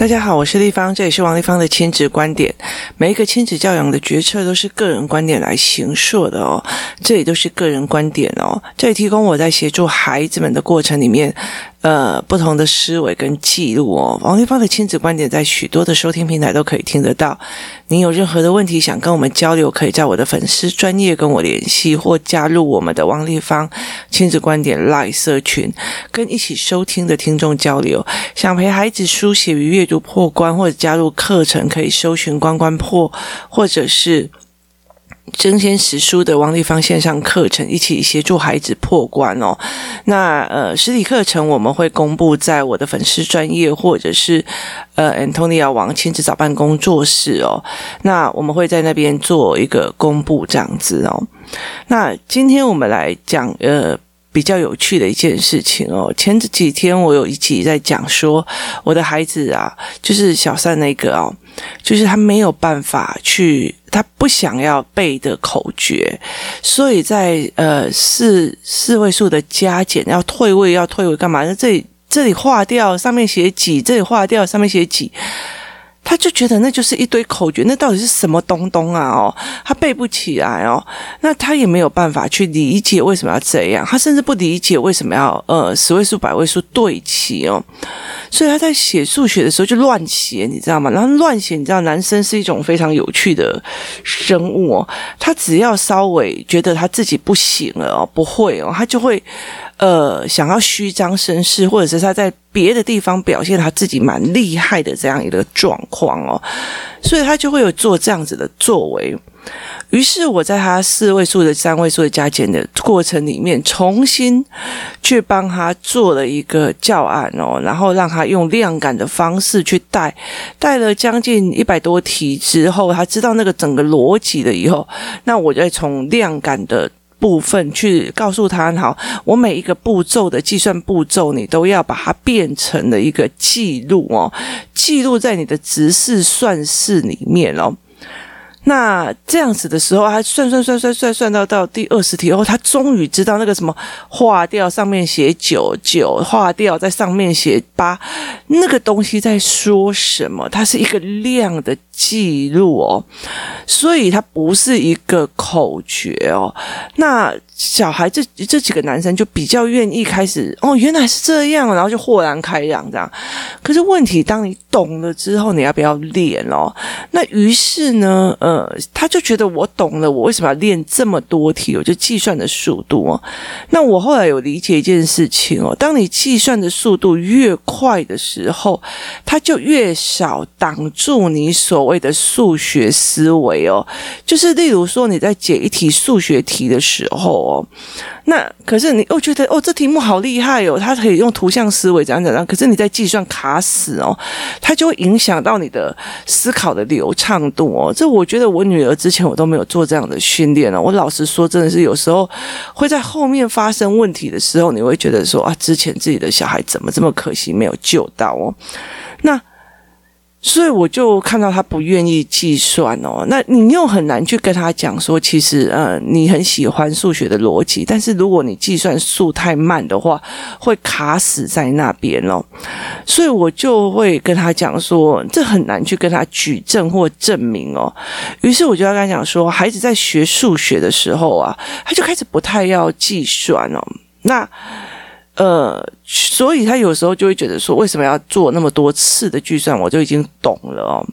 大家好，我是立方，这里是王立方的亲子观点。每一个亲子教养的决策都是个人观点来形塑的哦，这里都是个人观点哦，这里提供我在协助孩子们的过程里面。呃，不同的思维跟记录哦，王立芳的亲子观点在许多的收听平台都可以听得到。您有任何的问题想跟我们交流，可以在我的粉丝专业跟我联系，或加入我们的王立芳亲子观点 Live 社群，跟一起收听的听众交流。想陪孩子书写与阅读破关，或者加入课程，可以搜寻“关关破”或者是。真仙实书的王立芳线上课程，一起协助孩子破关哦。那呃，实体课程我们会公布在我的粉丝专业，或者是呃，Antonia 王亲子早办工作室哦。那我们会在那边做一个公布这样子哦。那今天我们来讲呃。比较有趣的一件事情哦，前几天我有一集在讲说，我的孩子啊，就是小三那个哦，就是他没有办法去，他不想要背的口诀，所以在呃四四位数的加减要退位要退位干嘛？那这里这里划掉，上面写几，这里划掉，上面写几。他就觉得那就是一堆口诀，那到底是什么东东啊？哦，他背不起来哦，那他也没有办法去理解为什么要这样，他甚至不理解为什么要呃十位数、百位数对齐哦，所以他在写数学的时候就乱写，你知道吗？然后乱写，你知道男生是一种非常有趣的生物哦，他只要稍微觉得他自己不行了哦，不会哦，他就会。呃，想要虚张声势，或者是他在别的地方表现他自己蛮厉害的这样一个状况哦，所以他就会有做这样子的作为。于是我在他四位数的、三位数的加减的过程里面，重新去帮他做了一个教案哦，然后让他用量感的方式去带，带了将近一百多题之后，他知道那个整个逻辑了以后，那我再从量感的。部分去告诉他，好，我每一个步骤的计算步骤，你都要把它变成了一个记录哦，记录在你的直式算式里面哦。那这样子的时候，他算算算算算算到到第二十题后，他终于知道那个什么划掉上面写九九，划掉在上面写八，那个东西在说什么？它是一个量的记录哦，所以它不是一个口诀哦。那。小孩这这几个男生就比较愿意开始哦，原来是这样，然后就豁然开朗这样。可是问题，当你懂了之后，你要不要练哦？那于是呢，呃，他就觉得我懂了，我为什么要练这么多题？我就计算的速度哦。那我后来有理解一件事情哦，当你计算的速度越快的时候，他就越少挡住你所所谓的数学思维哦。就是例如说你在解一题数学题的时候。哦，那可是你又觉得哦，这题目好厉害哦，它可以用图像思维怎样怎样。可是你在计算卡死哦，它就会影响到你的思考的流畅度哦。这我觉得我女儿之前我都没有做这样的训练哦。我老实说，真的是有时候会在后面发生问题的时候，你会觉得说啊，之前自己的小孩怎么这么可惜没有救到哦。那。所以我就看到他不愿意计算哦，那你又很难去跟他讲说，其实呃，你很喜欢数学的逻辑，但是如果你计算速太慢的话，会卡死在那边哦。所以我就会跟他讲说，这很难去跟他举证或证明哦。于是我就要跟他讲说，孩子在学数学的时候啊，他就开始不太要计算哦。那。呃，所以他有时候就会觉得说，为什么要做那么多次的计算？我就已经懂了哦。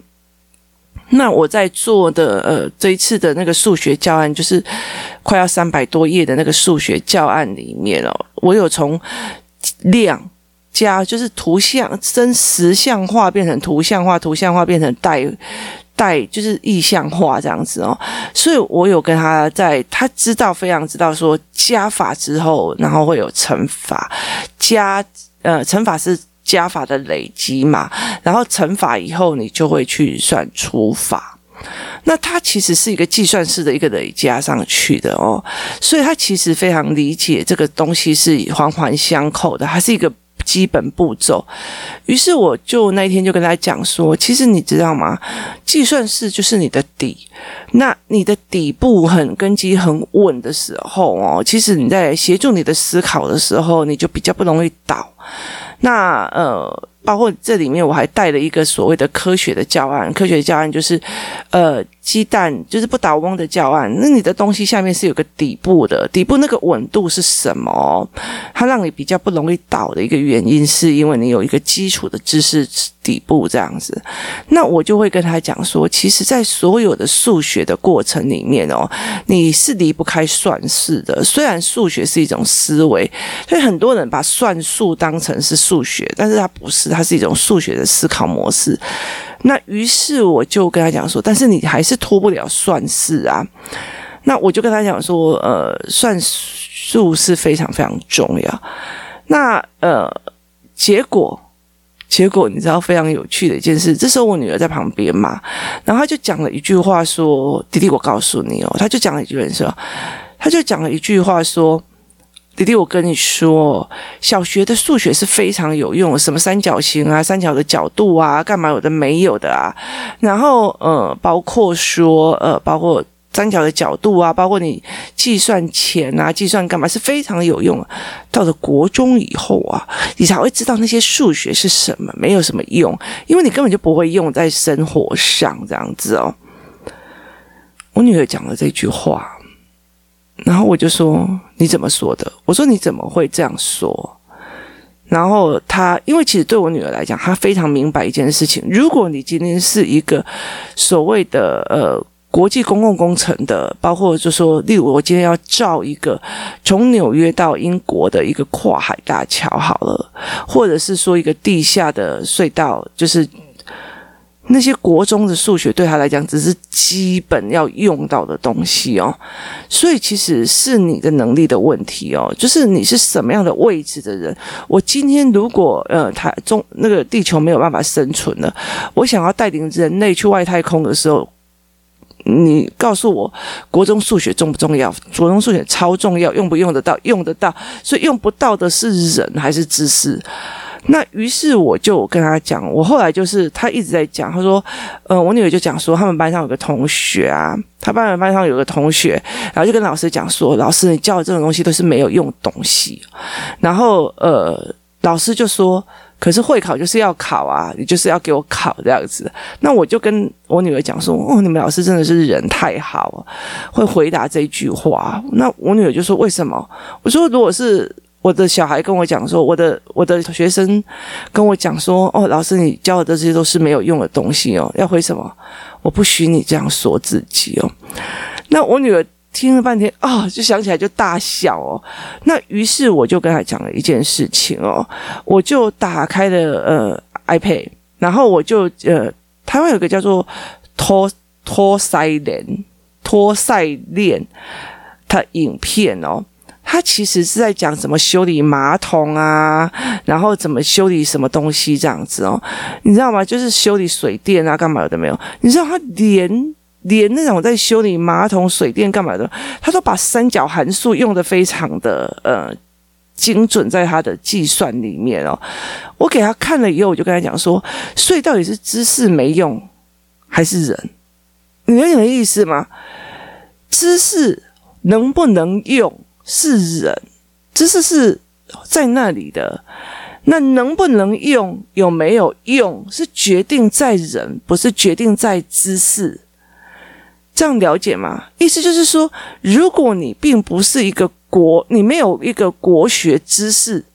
那我在做的呃这一次的那个数学教案，就是快要三百多页的那个数学教案里面哦，我有从量加就是图像，真实像化变成图像化，图像化变成带。带就是意象化这样子哦，所以我有跟他在，他知道非常知道说加法之后，然后会有乘法，加呃乘法是加法的累积嘛，然后乘法以后你就会去算除法，那它其实是一个计算式的一个累加上去的哦，所以他其实非常理解这个东西是环环相扣的，它是一个。基本步骤，于是我就那一天就跟他讲说，其实你知道吗？计算式就是你的底，那你的底部很根基很稳的时候哦，其实你在协助你的思考的时候，你就比较不容易倒。那呃。包括这里面我还带了一个所谓的科学的教案，科学教案就是，呃，鸡蛋就是不倒翁的教案。那你的东西下面是有个底部的，底部那个稳度是什么？它让你比较不容易倒的一个原因，是因为你有一个基础的知识底部这样子。那我就会跟他讲说，其实，在所有的数学的过程里面哦，你是离不开算式的。虽然数学是一种思维，所以很多人把算术当成是数学，但是它不是。它是一种数学的思考模式，那于是我就跟他讲说，但是你还是脱不了算式啊。那我就跟他讲说，呃，算术是非常非常重要。那呃，结果结果你知道非常有趣的一件事，这时候我女儿在旁边嘛，然后他就讲了一句话说：“弟弟，我告诉你哦。”他就讲了一句话说，他就讲了一句话说。弟弟，我跟你说，小学的数学是非常有用，什么三角形啊、三角的角度啊，干嘛有的没有的啊。然后，呃，包括说，呃，包括三角的角度啊，包括你计算钱啊、计算干嘛是非常有用。到了国中以后啊，你才会知道那些数学是什么，没有什么用，因为你根本就不会用在生活上这样子哦。我女儿讲了这句话。然后我就说，你怎么说的？我说，你怎么会这样说？然后他，因为其实对我女儿来讲，她非常明白一件事情：如果你今天是一个所谓的呃国际公共工程的，包括就说，例如我今天要造一个从纽约到英国的一个跨海大桥，好了，或者是说一个地下的隧道，就是。那些国中的数学对他来讲只是基本要用到的东西哦，所以其实是你的能力的问题哦，就是你是什么样的位置的人。我今天如果呃，台中那个地球没有办法生存了，我想要带领人类去外太空的时候，你告诉我国中数学重不重要？国中数学超重要，用不用得到？用得到，所以用不到的是人还是知识？那于是我就跟他讲，我后来就是他一直在讲，他说，呃，我女儿就讲说，他们班上有个同学啊，他班班上有个同学，然后就跟老师讲说，老师你教的这种东西都是没有用东西，然后呃，老师就说，可是会考就是要考啊，你就是要给我考这样子。那我就跟我女儿讲说，哦，你们老师真的是人太好，会回答这句话。那我女儿就说，为什么？我说如果是。我的小孩跟我讲说，我的我的学生跟我讲说，哦，老师，你教的这些都是没有用的东西哦，要回什么？我不许你这样说自己哦。那我女儿听了半天啊、哦，就想起来就大笑哦。那于是我就跟她讲了一件事情哦，我就打开了呃 iPad，然后我就呃，台湾有个叫做托托塞连托塞链的影片哦。他其实是在讲怎么修理马桶啊，然后怎么修理什么东西这样子哦，你知道吗？就是修理水电啊，干嘛的没有？你知道他连连那种在修理马桶、水电干嘛的，他都把三角函数用得非常的呃精准，在他的计算里面哦。我给他看了以后，我就跟他讲说，所以到底是知识没用还是人？你明白什么意思吗？知识能不能用？是人，知识是在那里的，那能不能用，有没有用，是决定在人，不是决定在知识。这样了解吗？意思就是说，如果你并不是一个国，你没有一个国学知识，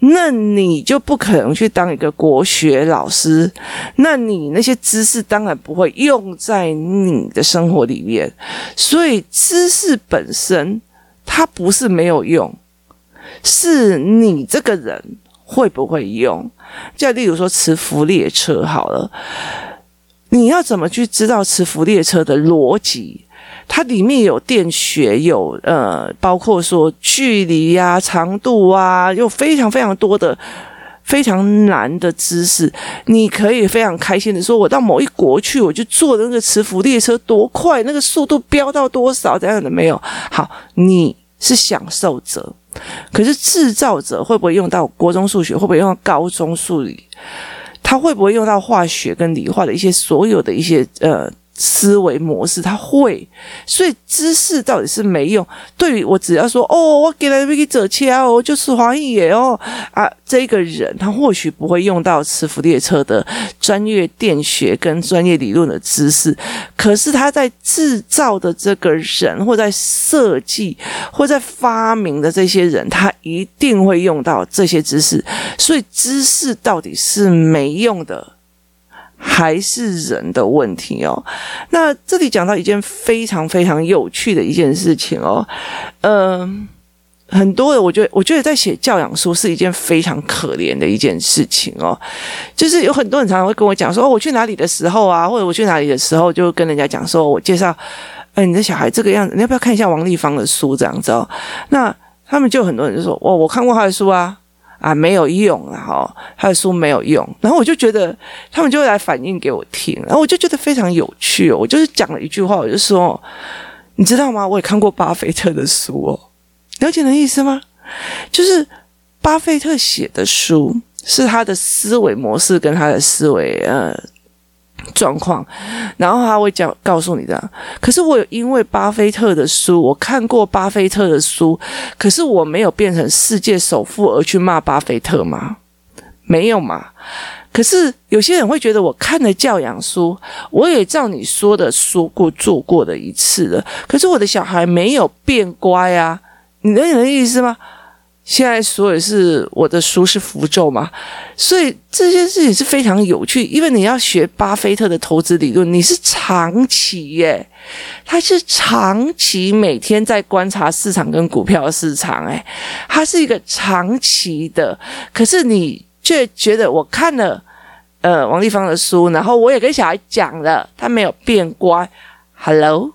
那你就不可能去当一个国学老师。那你那些知识当然不会用在你的生活里面。所以，知识本身。它不是没有用，是你这个人会不会用？就例如说磁浮列车好了，你要怎么去知道磁浮列车的逻辑？它里面有电学，有呃，包括说距离啊、长度啊，有非常非常多的非常难的知识。你可以非常开心的说，我到某一国去，我就坐的那个磁浮列车多快，那个速度飙到多少，这样的没有？好，你。是享受者，可是制造者会不会用到国中数学？会不会用到高中数理？他会不会用到化学跟理化的一些所有的一些呃思维模式，他会，所以知识到底是没用。对于我只要说哦，我给了一个折切哦，就是华裔耶哦啊，这个人他或许不会用到磁浮列车的专业电学跟专业理论的知识，可是他在制造的这个人，或在设计，或在发明的这些人，他一定会用到这些知识。所以知识到底是没用的。还是人的问题哦。那这里讲到一件非常非常有趣的一件事情哦。嗯，很多的，我觉得，我觉得在写教养书是一件非常可怜的一件事情哦。就是有很多人常常会跟我讲说，哦，我去哪里的时候啊，或者我去哪里的时候，就跟人家讲说，我介绍，哎，你的小孩这个样子，你要不要看一下王立芳的书这样子哦？那他们就很多人就说，哦，我看过他的书啊。啊，没有用了哈，他的书没有用，然后我就觉得他们就会来反映给我听，然后我就觉得非常有趣。我就是讲了一句话，我就说，你知道吗？我也看过巴菲特的书哦，了解的意思吗？就是巴菲特写的书是他的思维模式跟他的思维呃。状况，然后他会讲告诉你的。可是我有因为巴菲特的书，我看过巴菲特的书，可是我没有变成世界首富而去骂巴菲特吗？没有嘛。可是有些人会觉得我看了教养书，我也照你说的说过做过的一次了，可是我的小孩没有变乖啊，你能有意思吗？现在所有是我的书是符咒嘛，所以这件事情是非常有趣，因为你要学巴菲特的投资理论，你是长期耶，他是长期每天在观察市场跟股票市场，诶，他是一个长期的，可是你却觉得我看了呃王立芳的书，然后我也跟小孩讲了，他没有变乖，Hello。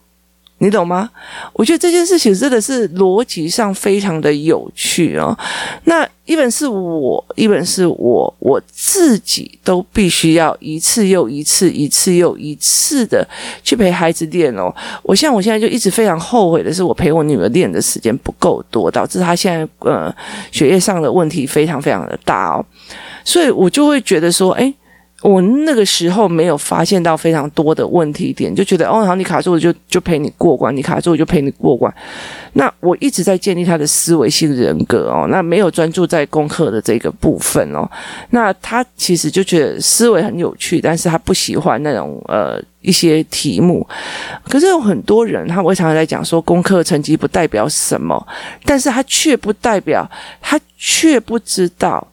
你懂吗？我觉得这件事情真的是逻辑上非常的有趣哦。那一本是我，一本是我，我自己都必须要一次又一次，一次又一次的去陪孩子练哦。我像我现在就一直非常后悔的是，我陪我女儿练的时间不够多，导致她现在呃学业上的问题非常非常的大哦。所以我就会觉得说，诶。我那个时候没有发现到非常多的问题点，就觉得哦，好，你卡住我就就陪你过关，你卡住我就陪你过关。那我一直在建立他的思维性人格哦，那没有专注在功课的这个部分哦。那他其实就觉得思维很有趣，但是他不喜欢那种呃一些题目。可是有很多人，他会常常在讲说，功课成绩不代表什么，但是他却不代表，他却不知道。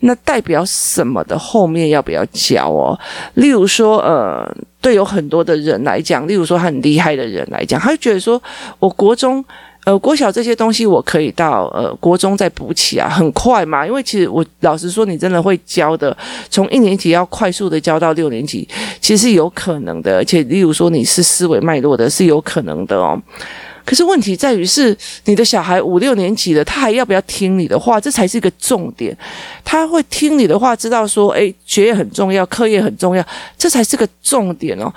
那代表什么的后面要不要教哦？例如说，呃，对有很多的人来讲，例如说很厉害的人来讲，他就觉得说，我国中、呃国小这些东西我可以到呃国中再补起啊，很快嘛。因为其实我老实说，你真的会教的，从一年级要快速的教到六年级，其实有可能的。而且，例如说你是思维脉络的，是有可能的哦。可是问题在于是，你的小孩五六年级了，他还要不要听你的话？这才是一个重点。他会听你的话，知道说，诶，学业很重要，课业很重要，这才是个重点哦。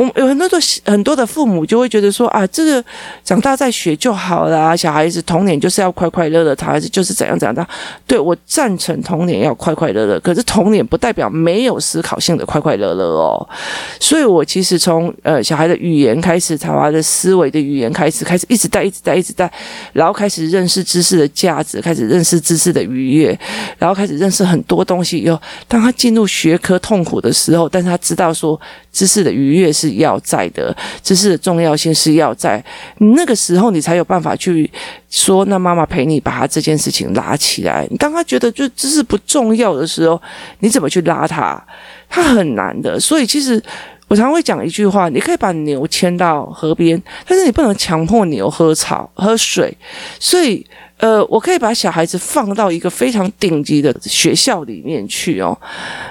我们有很多的很多的父母就会觉得说啊，这个长大再学就好了，小孩子童年就是要快快乐乐，他孩子就是怎样怎样的。对，我赞成童年要快快乐乐，可是童年不代表没有思考性的快快乐乐哦。所以我其实从呃小孩的语言开始，从他的思维的语言开始，开始一直带，一直带，一直带，然后开始认识知识的价值，开始认识知识的愉悦，然后开始认识很多东西以后，当他进入学科痛苦的时候，但是他知道说知识的愉悦是。要在的知识的重要性是要在那个时候，你才有办法去说。那妈妈陪你把他这件事情拉起来。当他觉得就知识不重要的时候，你怎么去拉他？他很难的。所以其实我常会讲一句话：你可以把牛牵到河边，但是你不能强迫牛喝草喝水。所以。呃，我可以把小孩子放到一个非常顶级的学校里面去哦。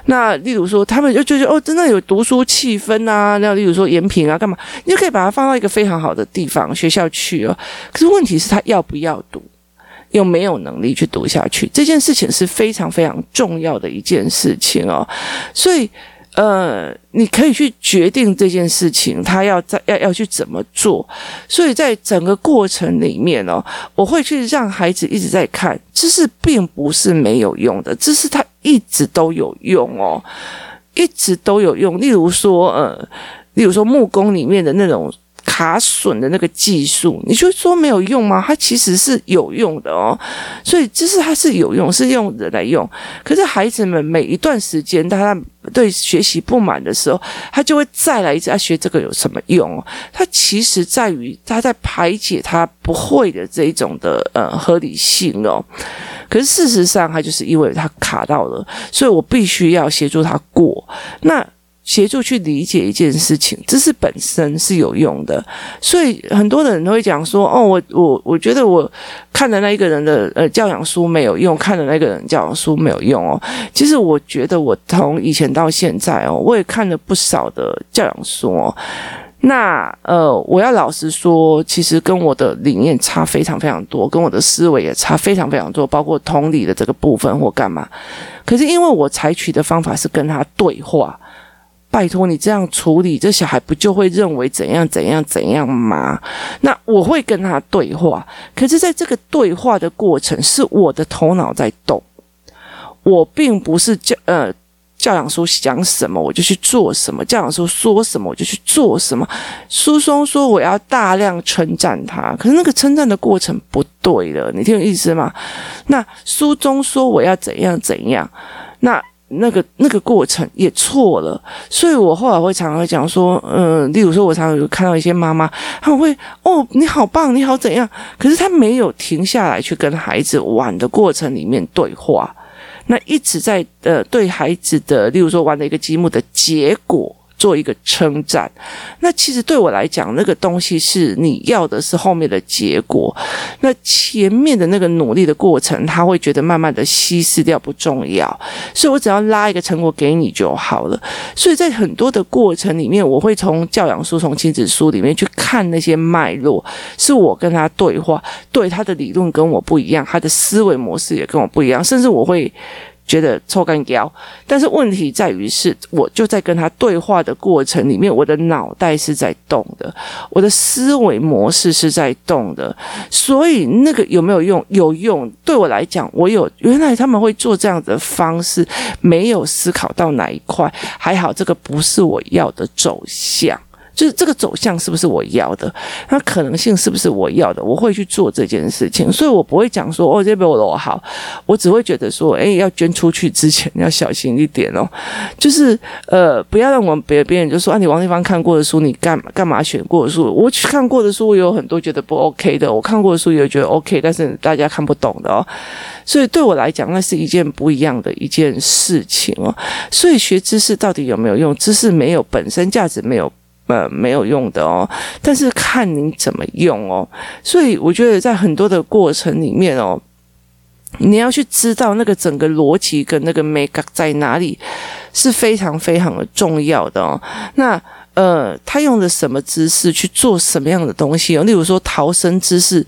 那例如说，他们就觉得哦，真的有读书气氛啊。那例如说延平啊，干嘛？你就可以把它放到一个非常好的地方学校去哦。可是问题是他要不要读，有没有能力去读下去？这件事情是非常非常重要的一件事情哦。所以。呃，你可以去决定这件事情，他要在要要去怎么做。所以在整个过程里面哦，我会去让孩子一直在看，知识并不是没有用的，知识它一直都有用哦，一直都有用。例如说，呃。例如说木工里面的那种。卡榫的那个技术，你就说没有用吗？它其实是有用的哦。所以就是它是有用，是用人来用。可是孩子们每一段时间，他对学习不满的时候，他就会再来一次。他学这个有什么用？他其实在于他在排解他不会的这一种的呃合理性哦。可是事实上，他就是因为他卡到了，所以我必须要协助他过。那。协助去理解一件事情，知识本身是有用的，所以很多的人都会讲说：“哦，我我我觉得我看的那一个人的呃教养书没有用，看的那个人教养书没有用哦。”其实我觉得我从以前到现在哦，我也看了不少的教养书哦。那呃，我要老实说，其实跟我的理念差非常非常多，跟我的思维也差非常非常多，包括同理的这个部分或干嘛。可是因为我采取的方法是跟他对话。拜托你这样处理，这小孩不就会认为怎样怎样怎样吗？那我会跟他对话，可是在这个对话的过程，是我的头脑在动，我并不是教呃教养书讲什么我就去做什么，教养书说什么我就去做什么。书中说我要大量称赞他，可是那个称赞的过程不对的，你听我意思吗？那书中说我要怎样怎样，那。那个那个过程也错了，所以我后来会常常讲说，嗯、呃，例如说，我常常有看到一些妈妈，他们会哦，你好棒，你好怎样？可是他没有停下来去跟孩子玩的过程里面对话，那一直在呃对孩子的，例如说玩的一个积木的结果。做一个称赞，那其实对我来讲，那个东西是你要的是后面的结果，那前面的那个努力的过程，他会觉得慢慢的稀释掉不重要，所以我只要拉一个成果给你就好了。所以在很多的过程里面，我会从教养书、从亲子书里面去看那些脉络，是我跟他对话，对他的理论跟我不一样，他的思维模式也跟我不一样，甚至我会。觉得臭干胶，但是问题在于是，我就在跟他对话的过程里面，我的脑袋是在动的，我的思维模式是在动的，所以那个有没有用？有用。对我来讲，我有原来他们会做这样的方式，没有思考到哪一块，还好这个不是我要的走向。就是这个走向是不是我要的？那可能性是不是我要的？我会去做这件事情，所以我不会讲说哦，这边我我好，我只会觉得说，哎，要捐出去之前要小心一点哦。就是呃，不要让我们别别人就说啊，你王丽芳看过的书，你干干嘛选过的书？我去看过的书我有很多觉得不 OK 的，我看过的书也觉得 OK，但是大家看不懂的哦。所以对我来讲，那是一件不一样的一件事情哦。所以学知识到底有没有用？知识没有本身价值没有。呃，没有用的哦，但是看你怎么用哦。所以我觉得在很多的过程里面哦，你要去知道那个整个逻辑跟那个美感在哪里，是非常非常的重要的哦。那呃，他用的什么姿势去做什么样的东西哦？例如说逃生姿势，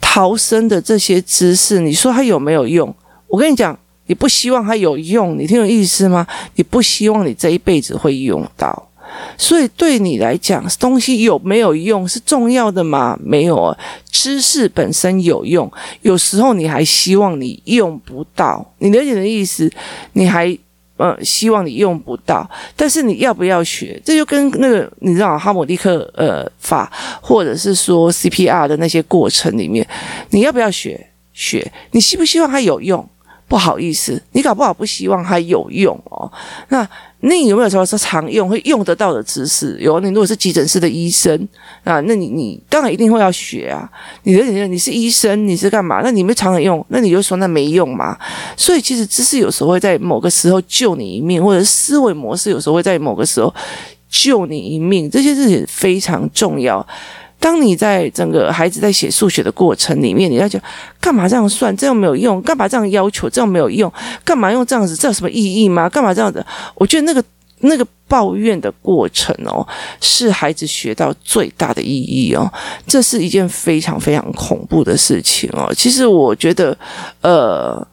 逃生的这些姿势，你说他有没有用？我跟你讲，你不希望他有用，你听有意思吗？你不希望你这一辈子会用到。所以对你来讲，东西有没有用是重要的吗？没有啊，知识本身有用，有时候你还希望你用不到。你了解的意思，你还呃希望你用不到，但是你要不要学？这就跟那个你知道哈姆立克呃法，或者是说 CPR 的那些过程里面，你要不要学？学，你希不希望它有用？不好意思，你搞不好不希望它有用哦。那。那你有没有说是常用会用得到的知识？有，你如果是急诊室的医生啊，那你你当然一定会要学啊。你的你你是医生，你是干嘛？那你没常常用，那你就说那没用嘛。所以其实知识有时候会在某个时候救你一命，或者思维模式有时候会在某个时候救你一命，这些事情非常重要。当你在整个孩子在写数学的过程里面，你要讲干嘛这样算，这样没有用；干嘛这样要求，这样没有用；干嘛用这样子，这有什么意义吗？干嘛这样子？我觉得那个那个抱怨的过程哦，是孩子学到最大的意义哦。这是一件非常非常恐怖的事情哦。其实我觉得，呃。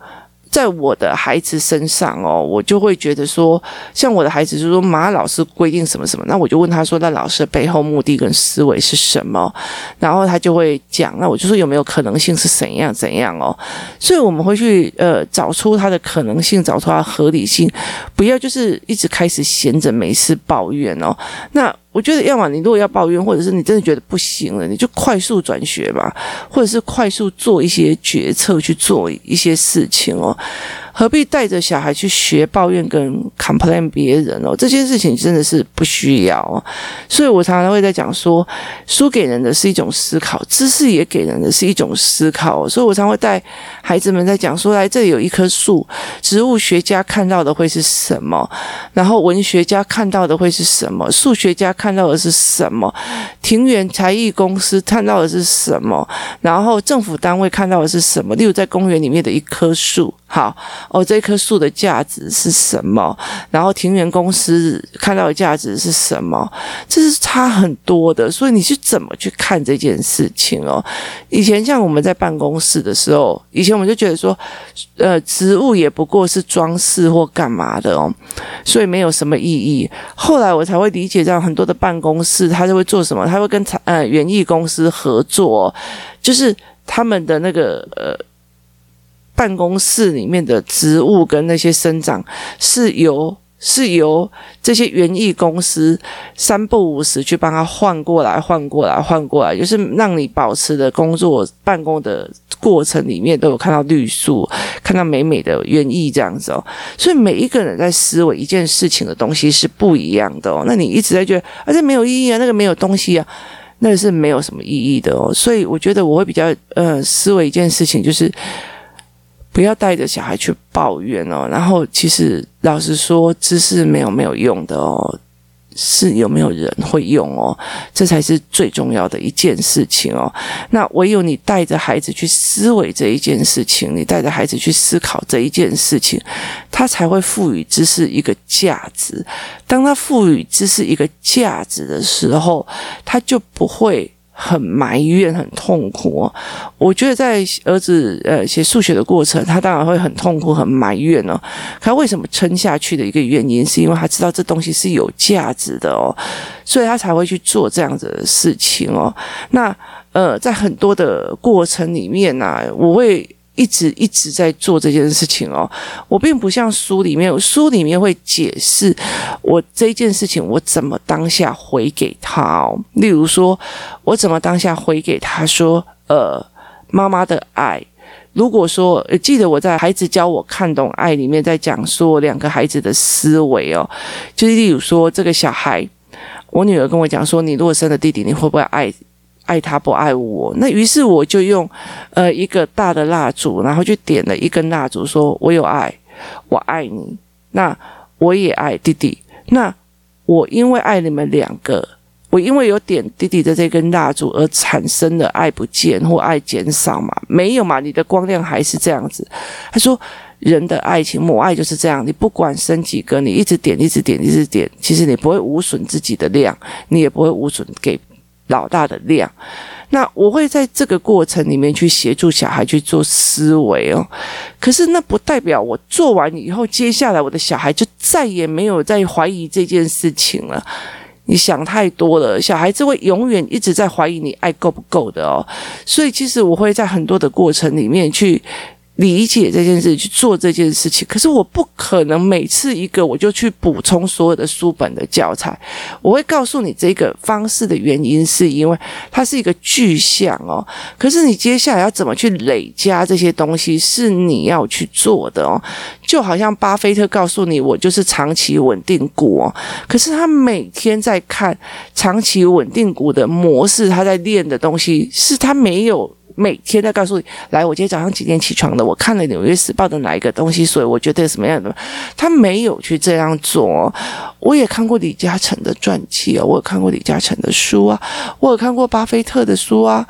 在我的孩子身上哦，我就会觉得说，像我的孩子就说，马，老师规定什么什么，那我就问他说，那老师的背后目的跟思维是什么？然后他就会讲，那我就说有没有可能性是怎样怎样哦？所以我们会去呃找出他的可能性，找出他合理性，不要就是一直开始闲着没事抱怨哦。那我觉得，要么你如果要抱怨，或者是你真的觉得不行了，你就快速转学吧，或者是快速做一些决策，去做一些事情哦。何必带着小孩去学抱怨跟 complain 别人哦？这件事情真的是不需要。所以我常常会在讲说，书给人的是一种思考，知识也给人的是一种思考。所以我常会带孩子们在讲说，来这里有一棵树，植物学家看到的会是什么？然后文学家看到的会是什么？数学家看到的是什么？庭园才艺公司看到的是什么？然后政府单位看到的是什么？例如在公园里面的一棵树，好。哦，这棵树的价值是什么？然后庭园公司看到的价值是什么？这是差很多的。所以你是怎么去看这件事情哦？以前像我们在办公室的时候，以前我们就觉得说，呃，植物也不过是装饰或干嘛的哦，所以没有什么意义。后来我才会理解到，很多的办公室他就会做什么？他会跟呃园艺公司合作，就是他们的那个呃。办公室里面的植物跟那些生长是由是由这些园艺公司三不五时去帮他换过来换过来换过来，就是让你保持的工作办公的过程里面都有看到绿树，看到美美的园艺这样子哦。所以每一个人在思维一件事情的东西是不一样的哦。那你一直在觉得啊，这没有意义啊，那个没有东西啊，那是没有什么意义的哦。所以我觉得我会比较呃思维一件事情就是。不要带着小孩去抱怨哦，然后其实老实说，知识没有没有用的哦，是有没有人会用哦，这才是最重要的一件事情哦。那唯有你带着孩子去思维这一件事情，你带着孩子去思考这一件事情，他才会赋予知识一个价值。当他赋予知识一个价值的时候，他就不会。很埋怨，很痛苦。我觉得在儿子呃写数学的过程，他当然会很痛苦、很埋怨哦。他为什么撑下去的一个原因，是因为他知道这东西是有价值的哦，所以他才会去做这样子的事情哦。那呃，在很多的过程里面呢，我会。一直一直在做这件事情哦，我并不像书里面，书里面会解释我这件事情我怎么当下回给他哦。例如说，我怎么当下回给他说，呃，妈妈的爱。如果说记得我在孩子教我看懂爱里面在讲说两个孩子的思维哦，就是例如说这个小孩，我女儿跟我讲说，你如果生了弟弟，你会不会爱？爱他不爱我，那于是我就用呃一个大的蜡烛，然后就点了一根蜡烛，说我有爱，我爱你，那我也爱弟弟。那我因为爱你们两个，我因为有点弟弟的这根蜡烛而产生的爱不见或爱减少嘛？没有嘛？你的光亮还是这样子。他说人的爱情母爱就是这样，你不管生几个，你一直点一直点一直点，其实你不会无损自己的量，你也不会无损给。老大的量，那我会在这个过程里面去协助小孩去做思维哦。可是那不代表我做完以后，接下来我的小孩就再也没有在怀疑这件事情了。你想太多了，小孩子会永远一直在怀疑你爱够不够的哦。所以其实我会在很多的过程里面去。理解这件事，去做这件事情，可是我不可能每次一个我就去补充所有的书本的教材。我会告诉你这个方式的原因，是因为它是一个具象哦。可是你接下来要怎么去累加这些东西，是你要去做的哦。就好像巴菲特告诉你，我就是长期稳定股哦。可是他每天在看长期稳定股的模式，他在练的东西是他没有。每天在告诉你，来，我今天早上几点起床的？我看了《纽约时报》的哪一个东西，所以我觉得什么样的？他没有去这样做。我也看过李嘉诚的传记啊，我有看过李嘉诚的书啊，我有看过巴菲特的书啊。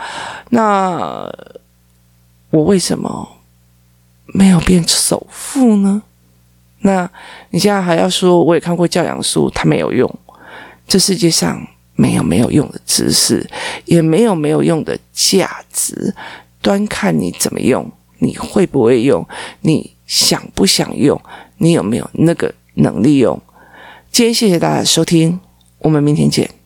那我为什么没有变首富呢？那你现在还要说，我也看过教养书，它没有用。这世界上。没有没有用的知识，也没有没有用的价值，端看你怎么用，你会不会用，你想不想用？你有没有那个能力用？今天谢谢大家的收听，我们明天见。